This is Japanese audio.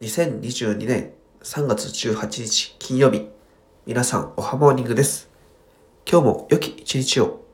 2022年3月18日金曜日。皆さんおはモーニングです。今日も良き一日を。